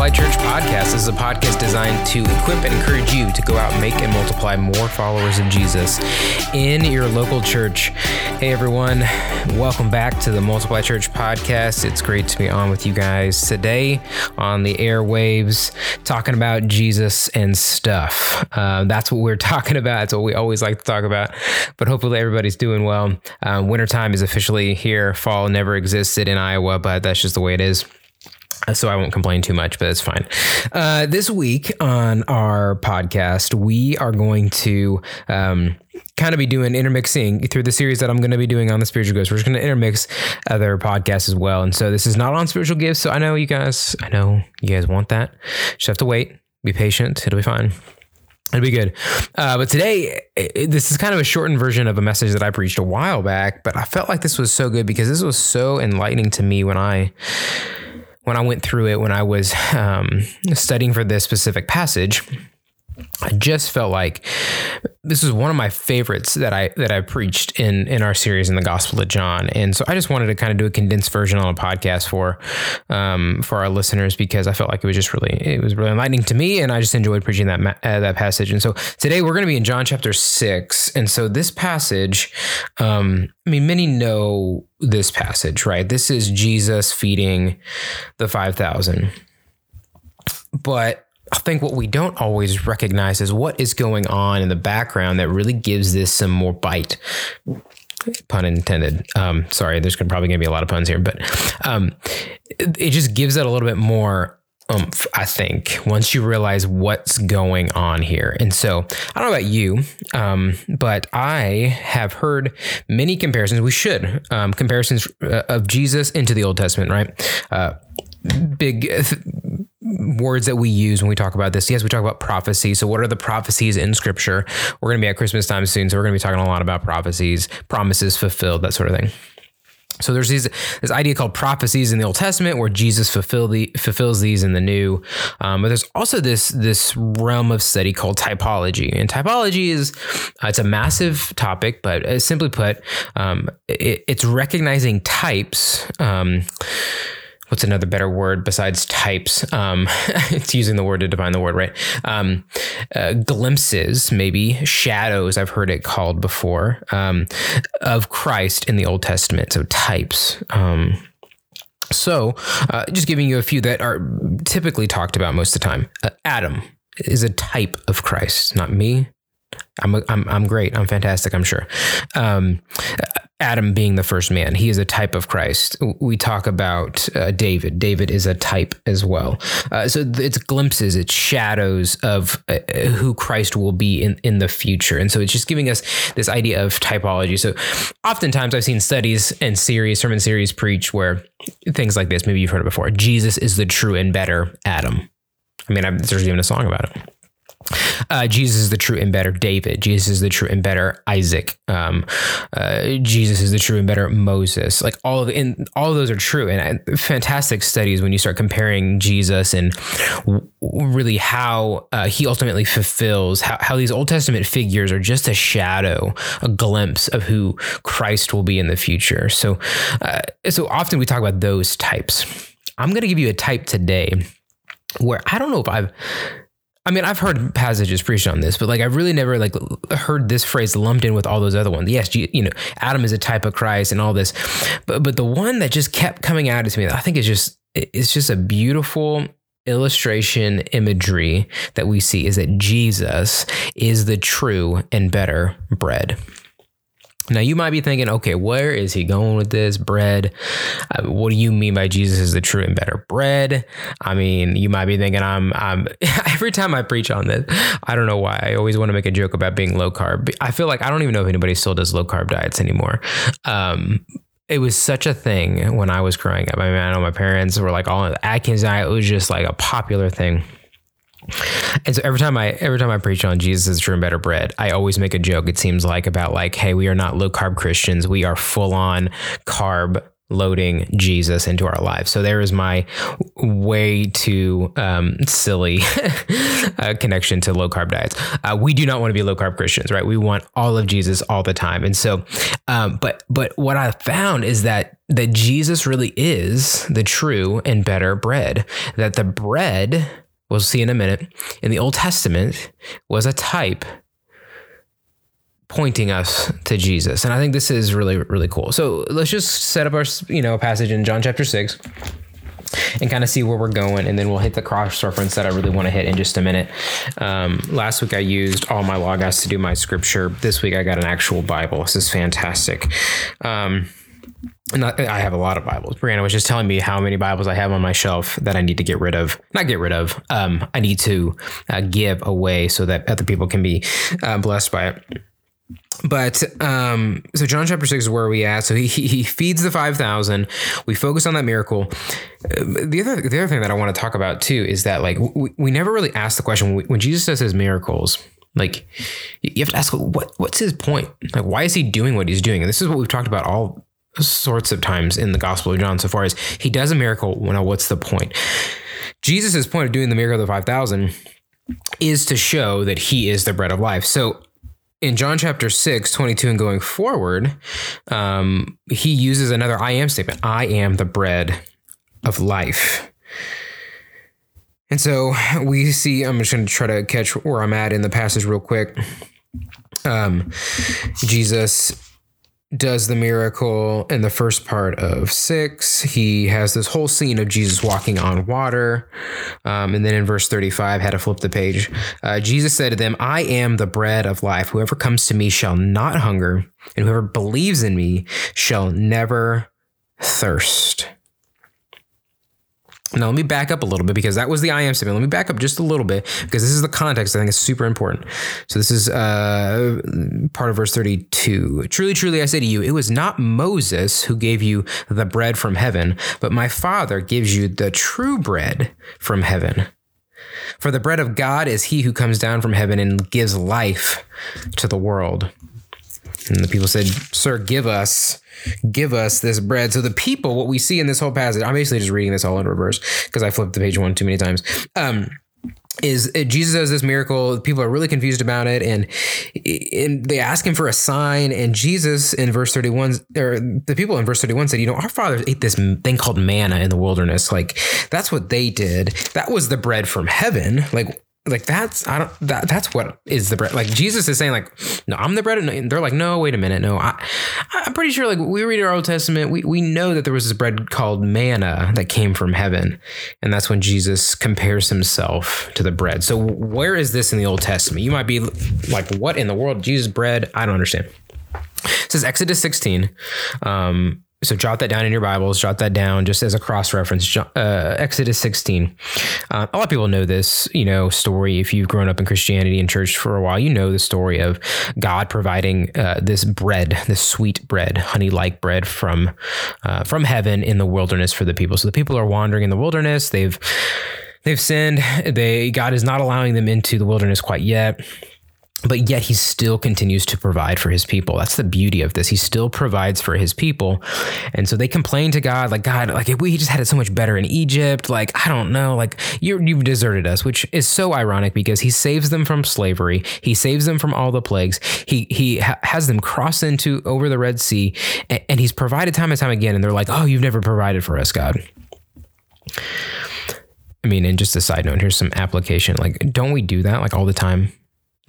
Multiply Church podcast. Is a podcast designed to equip and encourage you to go out and make and multiply more followers of Jesus in your local church. Hey everyone, welcome back to the Multiply Church podcast. It's great to be on with you guys today on the airwaves, talking about Jesus and stuff. Uh, that's what we're talking about. That's what we always like to talk about. But hopefully everybody's doing well. Um, wintertime is officially here. Fall never existed in Iowa, but that's just the way it is. So I won't complain too much, but it's fine. Uh, this week on our podcast, we are going to um, kind of be doing intermixing through the series that I'm going to be doing on the spiritual gifts. We're just going to intermix other podcasts as well. And so this is not on spiritual gifts. So I know you guys, I know you guys want that. Just have to wait. Be patient. It'll be fine. It'll be good. Uh, but today, it, this is kind of a shortened version of a message that I preached a while back, but I felt like this was so good because this was so enlightening to me when I when I went through it when I was um, studying for this specific passage. I just felt like this was one of my favorites that I that I preached in in our series in the Gospel of John, and so I just wanted to kind of do a condensed version on a podcast for um, for our listeners because I felt like it was just really it was really enlightening to me, and I just enjoyed preaching that uh, that passage. And so today we're going to be in John chapter six, and so this passage, um, I mean, many know this passage, right? This is Jesus feeding the five thousand, but I think what we don't always recognize is what is going on in the background that really gives this some more bite. Pun intended. Um, sorry, there's probably going to be a lot of puns here, but um, it just gives it a little bit more oomph, I think, once you realize what's going on here. And so I don't know about you, um, but I have heard many comparisons. We should um, comparisons uh, of Jesus into the Old Testament, right? Uh, big words that we use when we talk about this. Yes, we talk about prophecy. So, what are the prophecies in Scripture? We're going to be at Christmas time soon, so we're going to be talking a lot about prophecies, promises fulfilled, that sort of thing. So there's these this idea called prophecies in the Old Testament where Jesus fulfill the, fulfills these in the New, um, but there's also this this realm of study called typology, and typology is uh, it's a massive topic, but uh, simply put, um, it, it's recognizing types. Um, what's another better word besides types? Um, it's using the word to define the word, right? Um, uh, glimpses, maybe shadows. I've heard it called before um, of Christ in the Old Testament. So types. Um, so, uh, just giving you a few that are typically talked about most of the time. Uh, Adam is a type of Christ, not me. I'm, a, I'm, I'm great. I'm fantastic. I'm sure. Um, Adam being the first man, he is a type of Christ. We talk about uh, David. David is a type as well. Uh, so it's glimpses, it's shadows of uh, who Christ will be in, in the future. And so it's just giving us this idea of typology. So oftentimes I've seen studies and series, sermon series preach where things like this, maybe you've heard it before Jesus is the true and better Adam. I mean, there's even a song about it. Uh, Jesus is the true and better David. Jesus is the true and better Isaac. Um, uh, Jesus is the true and better Moses. Like all of all of those are true and uh, fantastic studies when you start comparing Jesus and w- really how uh, he ultimately fulfills how, how these Old Testament figures are just a shadow, a glimpse of who Christ will be in the future. So, uh, so often we talk about those types. I'm going to give you a type today where I don't know if I've I mean, I've heard passages preached on this, but like I've really never like heard this phrase lumped in with all those other ones. Yes, you, know, Adam is a type of Christ and all this, but but the one that just kept coming out to me, I think is just it's just a beautiful illustration imagery that we see is that Jesus is the true and better bread. Now you might be thinking, okay, where is he going with this bread? Uh, what do you mean by Jesus is the true and better bread? I mean, you might be thinking, I'm, I'm. every time I preach on this, I don't know why. I always want to make a joke about being low carb. I feel like I don't even know if anybody still does low carb diets anymore. Um, it was such a thing when I was growing up. I mean, I know my parents were like all Atkins diet. It was just like a popular thing. And so every time I every time I preach on Jesus is true and better bread, I always make a joke. It seems like about like, hey, we are not low carb Christians. We are full on carb loading Jesus into our lives. So there is my way too um, silly uh, connection to low carb diets. Uh, we do not want to be low carb Christians, right? We want all of Jesus all the time. And so, um, but but what I found is that that Jesus really is the true and better bread. That the bread we'll see in a minute in the Old Testament was a type pointing us to Jesus. And I think this is really, really cool. So let's just set up our, you know, passage in John chapter six and kind of see where we're going. And then we'll hit the cross reference that I really want to hit in just a minute. Um, last week I used all my logos to do my scripture. This week I got an actual Bible. This is fantastic. Um, and I have a lot of Bibles. Brianna was just telling me how many Bibles I have on my shelf that I need to get rid of. Not get rid of. Um, I need to uh, give away so that other people can be uh, blessed by it but um, so John chapter six is where we at. So he he feeds the five thousand. We focus on that miracle. The other the other thing that I want to talk about too is that like we, we never really ask the question when, when Jesus does his miracles. Like you have to ask what what's his point? Like why is he doing what he's doing? And this is what we've talked about all sorts of times in the Gospel of John. So far as he does a miracle, well, what's the point? Jesus' point of doing the miracle of the five thousand is to show that he is the bread of life. So in John chapter 6, 22 and going forward, um, he uses another I am statement I am the bread of life. And so we see, I'm just going to try to catch where I'm at in the passage real quick. Um, Jesus does the miracle in the first part of six. He has this whole scene of Jesus walking on water. Um, and then in verse 35, had to flip the page. Uh, Jesus said to them, I am the bread of life. Whoever comes to me shall not hunger, and whoever believes in me shall never thirst. Now, let me back up a little bit because that was the I am statement. Let me back up just a little bit because this is the context I think is super important. So, this is uh, part of verse 32. Truly, truly, I say to you, it was not Moses who gave you the bread from heaven, but my Father gives you the true bread from heaven. For the bread of God is he who comes down from heaven and gives life to the world. And the people said, Sir, give us give us this bread. So the people, what we see in this whole passage, I'm basically just reading this all in reverse because I flipped the page one too many times. Um, is uh, Jesus does this miracle. People are really confused about it, and and they ask him for a sign. And Jesus in verse thirty one, or the people in verse thirty one said, "You know, our fathers ate this thing called manna in the wilderness. Like that's what they did. That was the bread from heaven. Like like that's I don't that that's what is the bread. Like Jesus is saying like, no, I'm the bread. And they're like, no, wait a minute, no, I I'm pretty sure like we read our Old Testament, we we know that there was this bread called manna that came from heaven, and that's when Jesus compares himself to the bread. So where is this in the Old Testament? You might be like, what in the world, Jesus bread? I don't understand. It says Exodus 16. Um, so jot that down in your Bibles. Jot that down just as a cross reference. Uh, Exodus 16. Uh, a lot of people know this, you know, story. If you've grown up in Christianity and church for a while, you know the story of God providing uh, this bread, this sweet bread, honey-like bread from uh, from heaven in the wilderness for the people. So the people are wandering in the wilderness. They've they've sinned. They God is not allowing them into the wilderness quite yet but yet he still continues to provide for his people. That's the beauty of this. He still provides for his people. And so they complain to God, like, God, like we just had it so much better in Egypt. Like, I don't know, like you have deserted us, which is so ironic because he saves them from slavery. He saves them from all the plagues. He, he ha- has them cross into over the Red Sea and, and he's provided time and time again. And they're like, oh, you've never provided for us, God. I mean, and just a side note, here's some application. Like, don't we do that like all the time?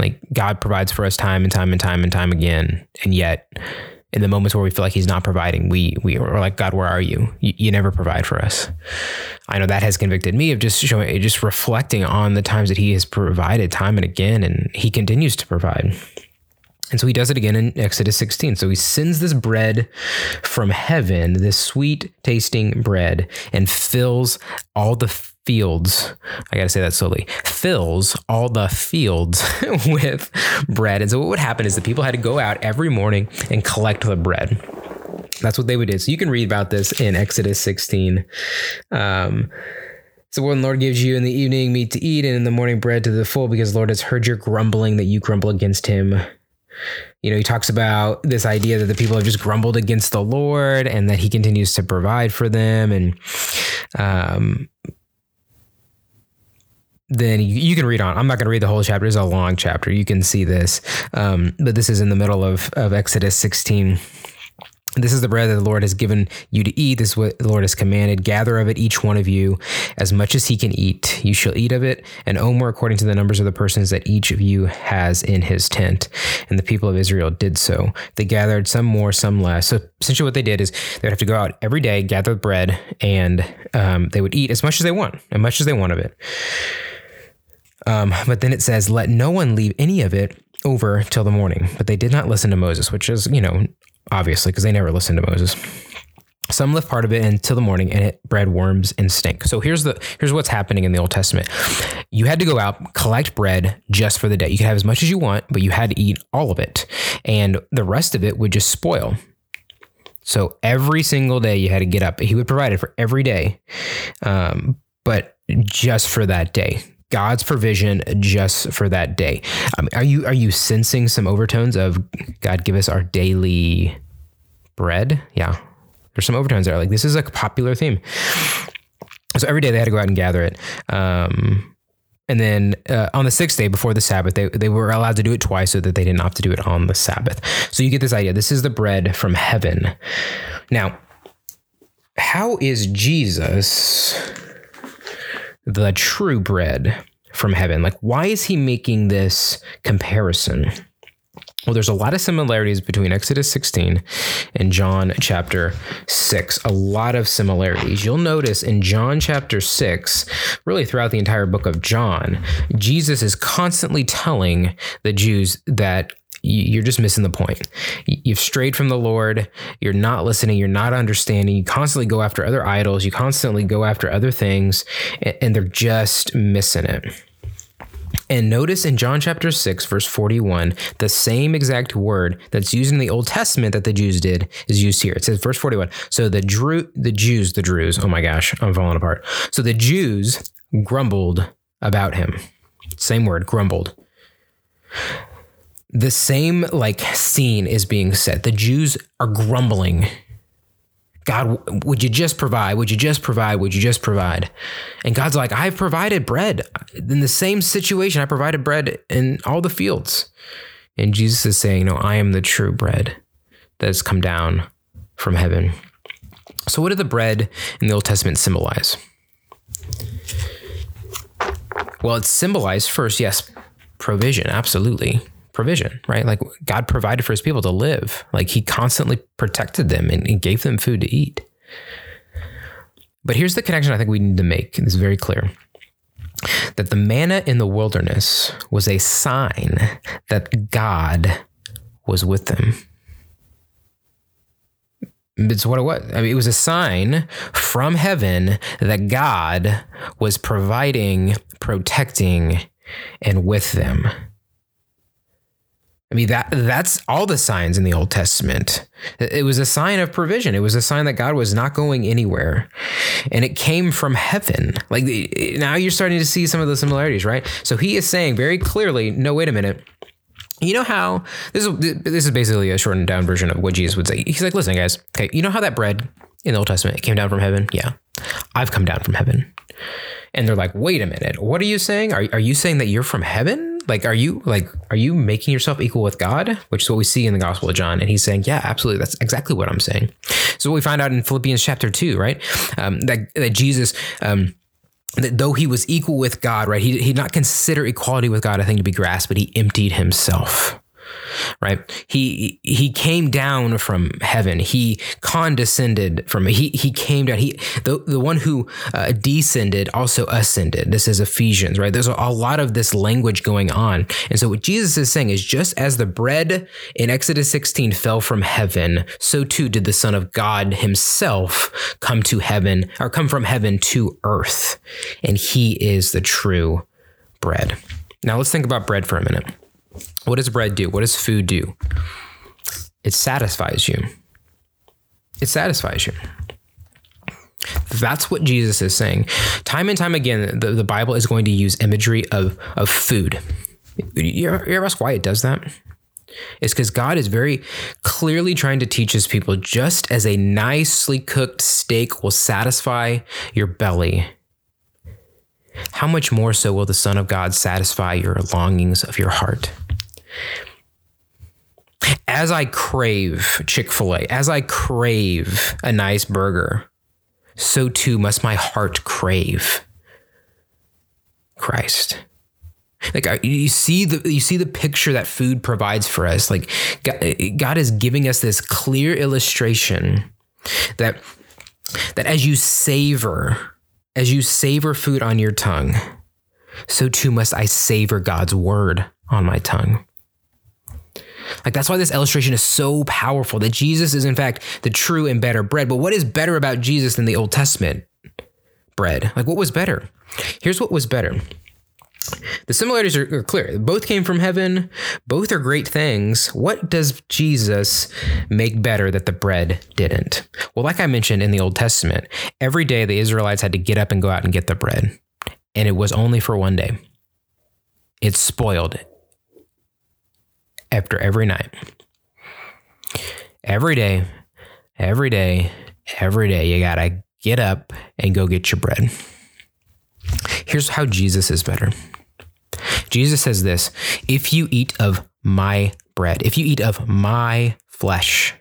Like God provides for us time and time and time and time again, and yet in the moments where we feel like He's not providing, we we are like, God, where are you? you? You never provide for us. I know that has convicted me of just showing, just reflecting on the times that He has provided time and again, and He continues to provide. And so he does it again in Exodus 16. So he sends this bread from heaven, this sweet tasting bread, and fills all the fields, I got to say that slowly, fills all the fields with bread. And so what would happen is the people had to go out every morning and collect the bread. That's what they would do. So you can read about this in Exodus 16. Um, so when the Lord gives you in the evening meat to eat and in the morning bread to the full, because the Lord has heard your grumbling that you grumble against him. You know, he talks about this idea that the people have just grumbled against the Lord and that he continues to provide for them. And um, then you, you, can read on. I'm not going to read the whole chapter. It's a long chapter. You can see this. Um, but this is in the middle of, of Exodus 16. This is the bread that the Lord has given you to eat. This is what the Lord has commanded. Gather of it, each one of you, as much as he can eat. You shall eat of it, and omer according to the numbers of the persons that each of you has in his tent. And the people of Israel did so. They gathered some more, some less. So essentially, what they did is they would have to go out every day, gather bread, and um, they would eat as much as they want, as much as they want of it. Um, but then it says, Let no one leave any of it over till the morning. But they did not listen to Moses, which is, you know, obviously, because they never listened to Moses. Some left part of it until the morning, and it bred worms and stink. So here's the here's what's happening in the Old Testament. You had to go out, collect bread just for the day. You could have as much as you want, but you had to eat all of it, and the rest of it would just spoil. So every single day you had to get up. He would provide it for every day, um, but just for that day. God's provision just for that day. Um, are you are you sensing some overtones of God give us our daily bread? Yeah, there's some overtones there. Like this is a popular theme. So every day they had to go out and gather it. Um, and then uh, on the sixth day before the Sabbath, they, they were allowed to do it twice so that they didn't have to do it on the Sabbath. So you get this idea. This is the bread from heaven. Now, how is Jesus the true bread from heaven. Like, why is he making this comparison? Well, there's a lot of similarities between Exodus 16 and John chapter 6. A lot of similarities. You'll notice in John chapter 6, really throughout the entire book of John, Jesus is constantly telling the Jews that you're just missing the point. You've strayed from the Lord. You're not listening. You're not understanding. You constantly go after other idols. You constantly go after other things, and they're just missing it. And notice in John chapter 6, verse 41, the same exact word that's used in the Old Testament that the Jews did is used here. It says, verse 41. So the Drew, the Jews, the Druze, oh my gosh, I'm falling apart. So the Jews grumbled about him. Same word, grumbled the same like scene is being set. The Jews are grumbling. God, would you just provide? Would you just provide? Would you just provide? And God's like, I've provided bread. In the same situation, I provided bread in all the fields. And Jesus is saying, No, I am the true bread that has come down from heaven. So, what did the bread in the Old Testament symbolize? Well, it symbolized first, yes, provision, absolutely provision, right? Like God provided for his people to live. Like he constantly protected them and, and gave them food to eat. But here's the connection I think we need to make. It's very clear that the manna in the wilderness was a sign that God was with them. It's what it was. I mean, it was a sign from heaven that God was providing, protecting, and with them. I mean that that's all the signs in the Old Testament. It was a sign of provision. It was a sign that God was not going anywhere. And it came from heaven. Like now you're starting to see some of the similarities, right? So he is saying very clearly, no wait a minute. You know how this is this is basically a shortened down version of what Jesus would say. He's like, "Listen guys, okay, you know how that bread in the Old Testament it came down from heaven? Yeah. I've come down from heaven." And they're like, "Wait a minute. What are you saying? Are are you saying that you're from heaven?" Like, are you like, are you making yourself equal with God? Which is what we see in the Gospel of John. And he's saying, yeah, absolutely. That's exactly what I'm saying. So what we find out in Philippians chapter two, right? Um, that, that Jesus, um, that though he was equal with God, right, he, he did not consider equality with God a thing to be grasped, but he emptied himself right? He he came down from heaven. He condescended from he he came down. He the the one who uh, descended also ascended. This is Ephesians, right? There's a, a lot of this language going on, and so what Jesus is saying is just as the bread in Exodus 16 fell from heaven, so too did the Son of God Himself come to heaven or come from heaven to earth, and He is the true bread. Now let's think about bread for a minute. What does bread do? What does food do? It satisfies you. It satisfies you. That's what Jesus is saying. Time and time again, the, the Bible is going to use imagery of, of food. You ever, you ever ask why it does that? It's because God is very clearly trying to teach his people just as a nicely cooked steak will satisfy your belly, how much more so will the Son of God satisfy your longings of your heart? As I crave Chick fil A, as I crave a nice burger, so too must my heart crave Christ. Like you see the you see the picture that food provides for us. Like God, is giving us this clear illustration that that as you savor as you savor food on your tongue, so too must I savor God's word on my tongue. Like that's why this illustration is so powerful that Jesus is in fact the true and better bread. But what is better about Jesus than the Old Testament bread? Like what was better? Here's what was better. The similarities are, are, clear. Both came from heaven. Both are great things. What does Jesus make better that the bread didn't? Well, like I mentioned in the Old Testament, every day the Israelites had to get up and go out and get the bread, and it was only for one day. It spoiled after every night. Every day, every day, every day, you gotta get up and go get your bread. Here's how Jesus is better. Jesus says this If you eat of my bread, if you eat of my flesh,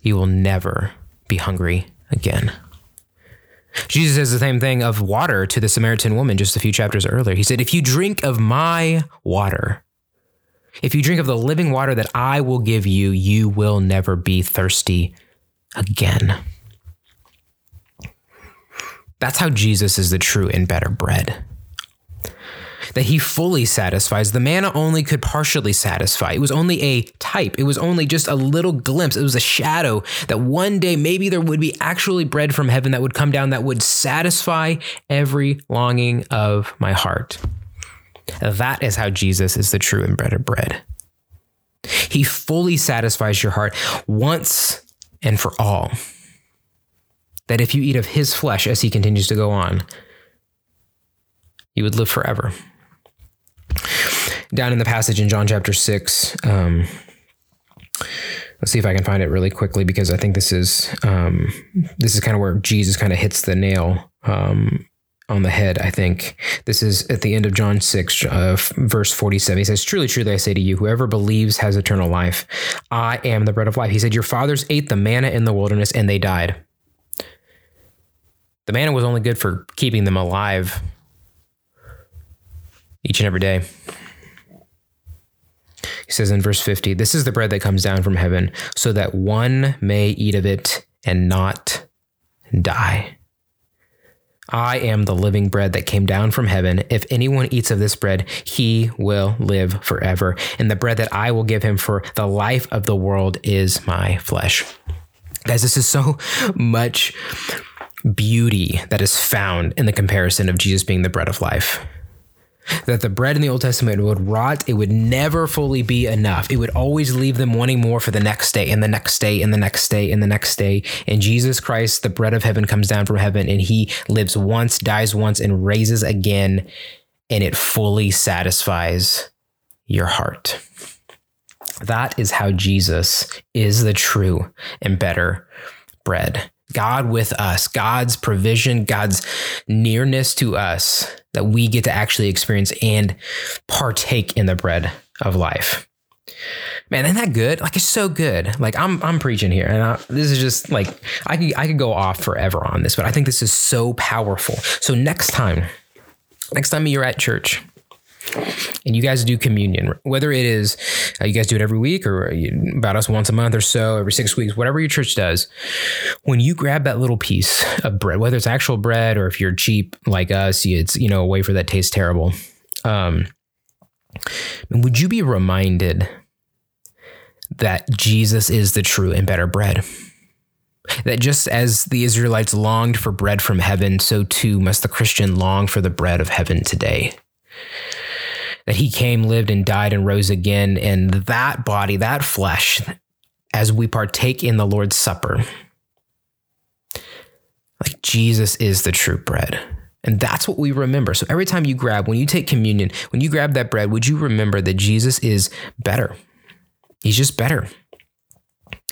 you will never be hungry again. Jesus says the same thing of water to the Samaritan woman just a few chapters earlier. He said, If you drink of my water, if you drink of the living water that I will give you, you will never be thirsty again. That's how Jesus is the true and better bread that he fully satisfies. The manna only could partially satisfy. It was only a type, it was only just a little glimpse. It was a shadow that one day maybe there would be actually bread from heaven that would come down that would satisfy every longing of my heart. That is how Jesus is the true and better bread. He fully satisfies your heart once and for all. That if you eat of his flesh as he continues to go on, you would live forever down in the passage in John chapter 6. Um, let's see if I can find it really quickly because I think this is um, this is kind of where Jesus kind of hits the nail um, on the head. I think this is at the end of John six, uh, verse forty-seven. He says, "Truly, truly, I say to you, whoever believes has eternal life. I am the bread of life." He said, "Your fathers ate the manna in the wilderness, and they died." The manna was only good for keeping them alive each and every day. He says in verse 50, This is the bread that comes down from heaven, so that one may eat of it and not die. I am the living bread that came down from heaven. If anyone eats of this bread, he will live forever. And the bread that I will give him for the life of the world is my flesh. Guys, this is so much beauty that is found in the comparison of Jesus being the bread of life that the bread in the Old Testament would rot. It would never fully be enough. It would always leave them wanting more for the next day and the next day and the next day and the next day. And Jesus Christ, the bread of heaven, comes down from heaven and he lives once, dies once, and raises again. And it fully satisfies your heart. That is how Jesus is the true and better bread. God with us, God's provision, God's nearness to us that we get to actually experience and partake in the bread of life. Man, isn't that good? Like it's so good. Like I'm I'm preaching here, and I, this is just like I could I could go off forever on this, but I think this is so powerful. So next time, next time you're at church, and you guys do communion, whether it is uh, you guys do it every week or you, about us once a month or so, every six weeks, whatever your church does, when you grab that little piece of bread, whether it's actual bread or if you're cheap like us, it's you know a wafer that tastes terrible. Um, would you be reminded that Jesus is the true and better bread? That just as the Israelites longed for bread from heaven, so too must the Christian long for the bread of heaven today he came, lived, and died and rose again. And that body, that flesh, as we partake in the Lord's Supper, like Jesus is the true bread. And that's what we remember. So every time you grab, when you take communion, when you grab that bread, would you remember that Jesus is better? He's just better.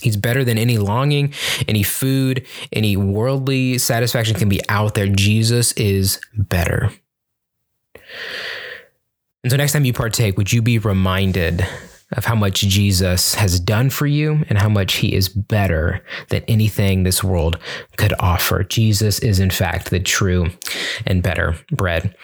He's better than any longing, any food, any worldly satisfaction can be out there. Jesus is better. And so next time you partake, would you be reminded of how much Jesus has done for you and how much he is better than anything this world could offer. Jesus is, in fact, the true and better bread.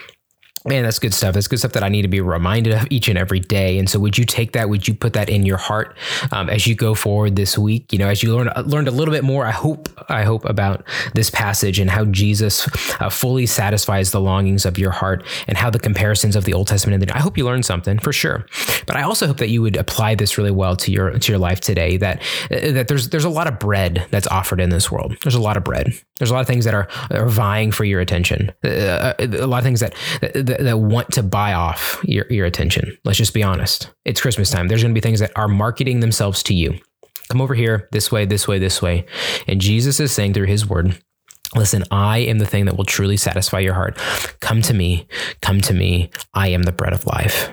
Man, that's good stuff. That's good stuff that I need to be reminded of each and every day. And so, would you take that? Would you put that in your heart um, as you go forward this week? You know, as you learn learned a little bit more. I hope I hope about this passage and how Jesus uh, fully satisfies the longings of your heart and how the comparisons of the Old Testament. And the, I hope you learned something for sure. But I also hope that you would apply this really well to your to your life today. That that there's there's a lot of bread that's offered in this world. There's a lot of bread. There's a lot of things that are, are vying for your attention. Uh, uh a lot of things that, that that, want to buy off your, your attention. Let's just be honest. It's Christmas time. There's going to be things that are marketing themselves to you. Come over here, this way, this way, this way. And Jesus is saying through his word, Listen, I am the thing that will truly satisfy your heart. Come to me, come to me. I am the bread of life.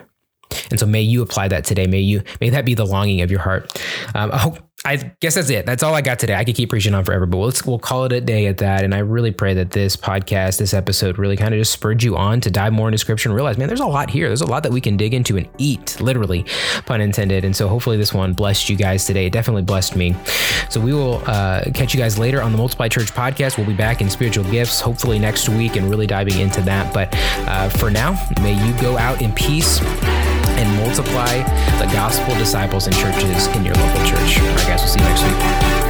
And so may you apply that today. May you may that be the longing of your heart. Um, I hope I guess that's it. That's all I got today. I could keep preaching on forever, but let's we'll call it a day at that. And I really pray that this podcast, this episode, really kind of just spurred you on to dive more into scripture and realize, man, there's a lot here. There's a lot that we can dig into and eat, literally, pun intended. And so hopefully this one blessed you guys today. It definitely blessed me. So we will uh, catch you guys later on the Multiply Church podcast. We'll be back in spiritual gifts, hopefully next week, and really diving into that. But uh, for now, may you go out in peace and multiply the gospel disciples and churches in your local church. All right, guys, we'll see you next week.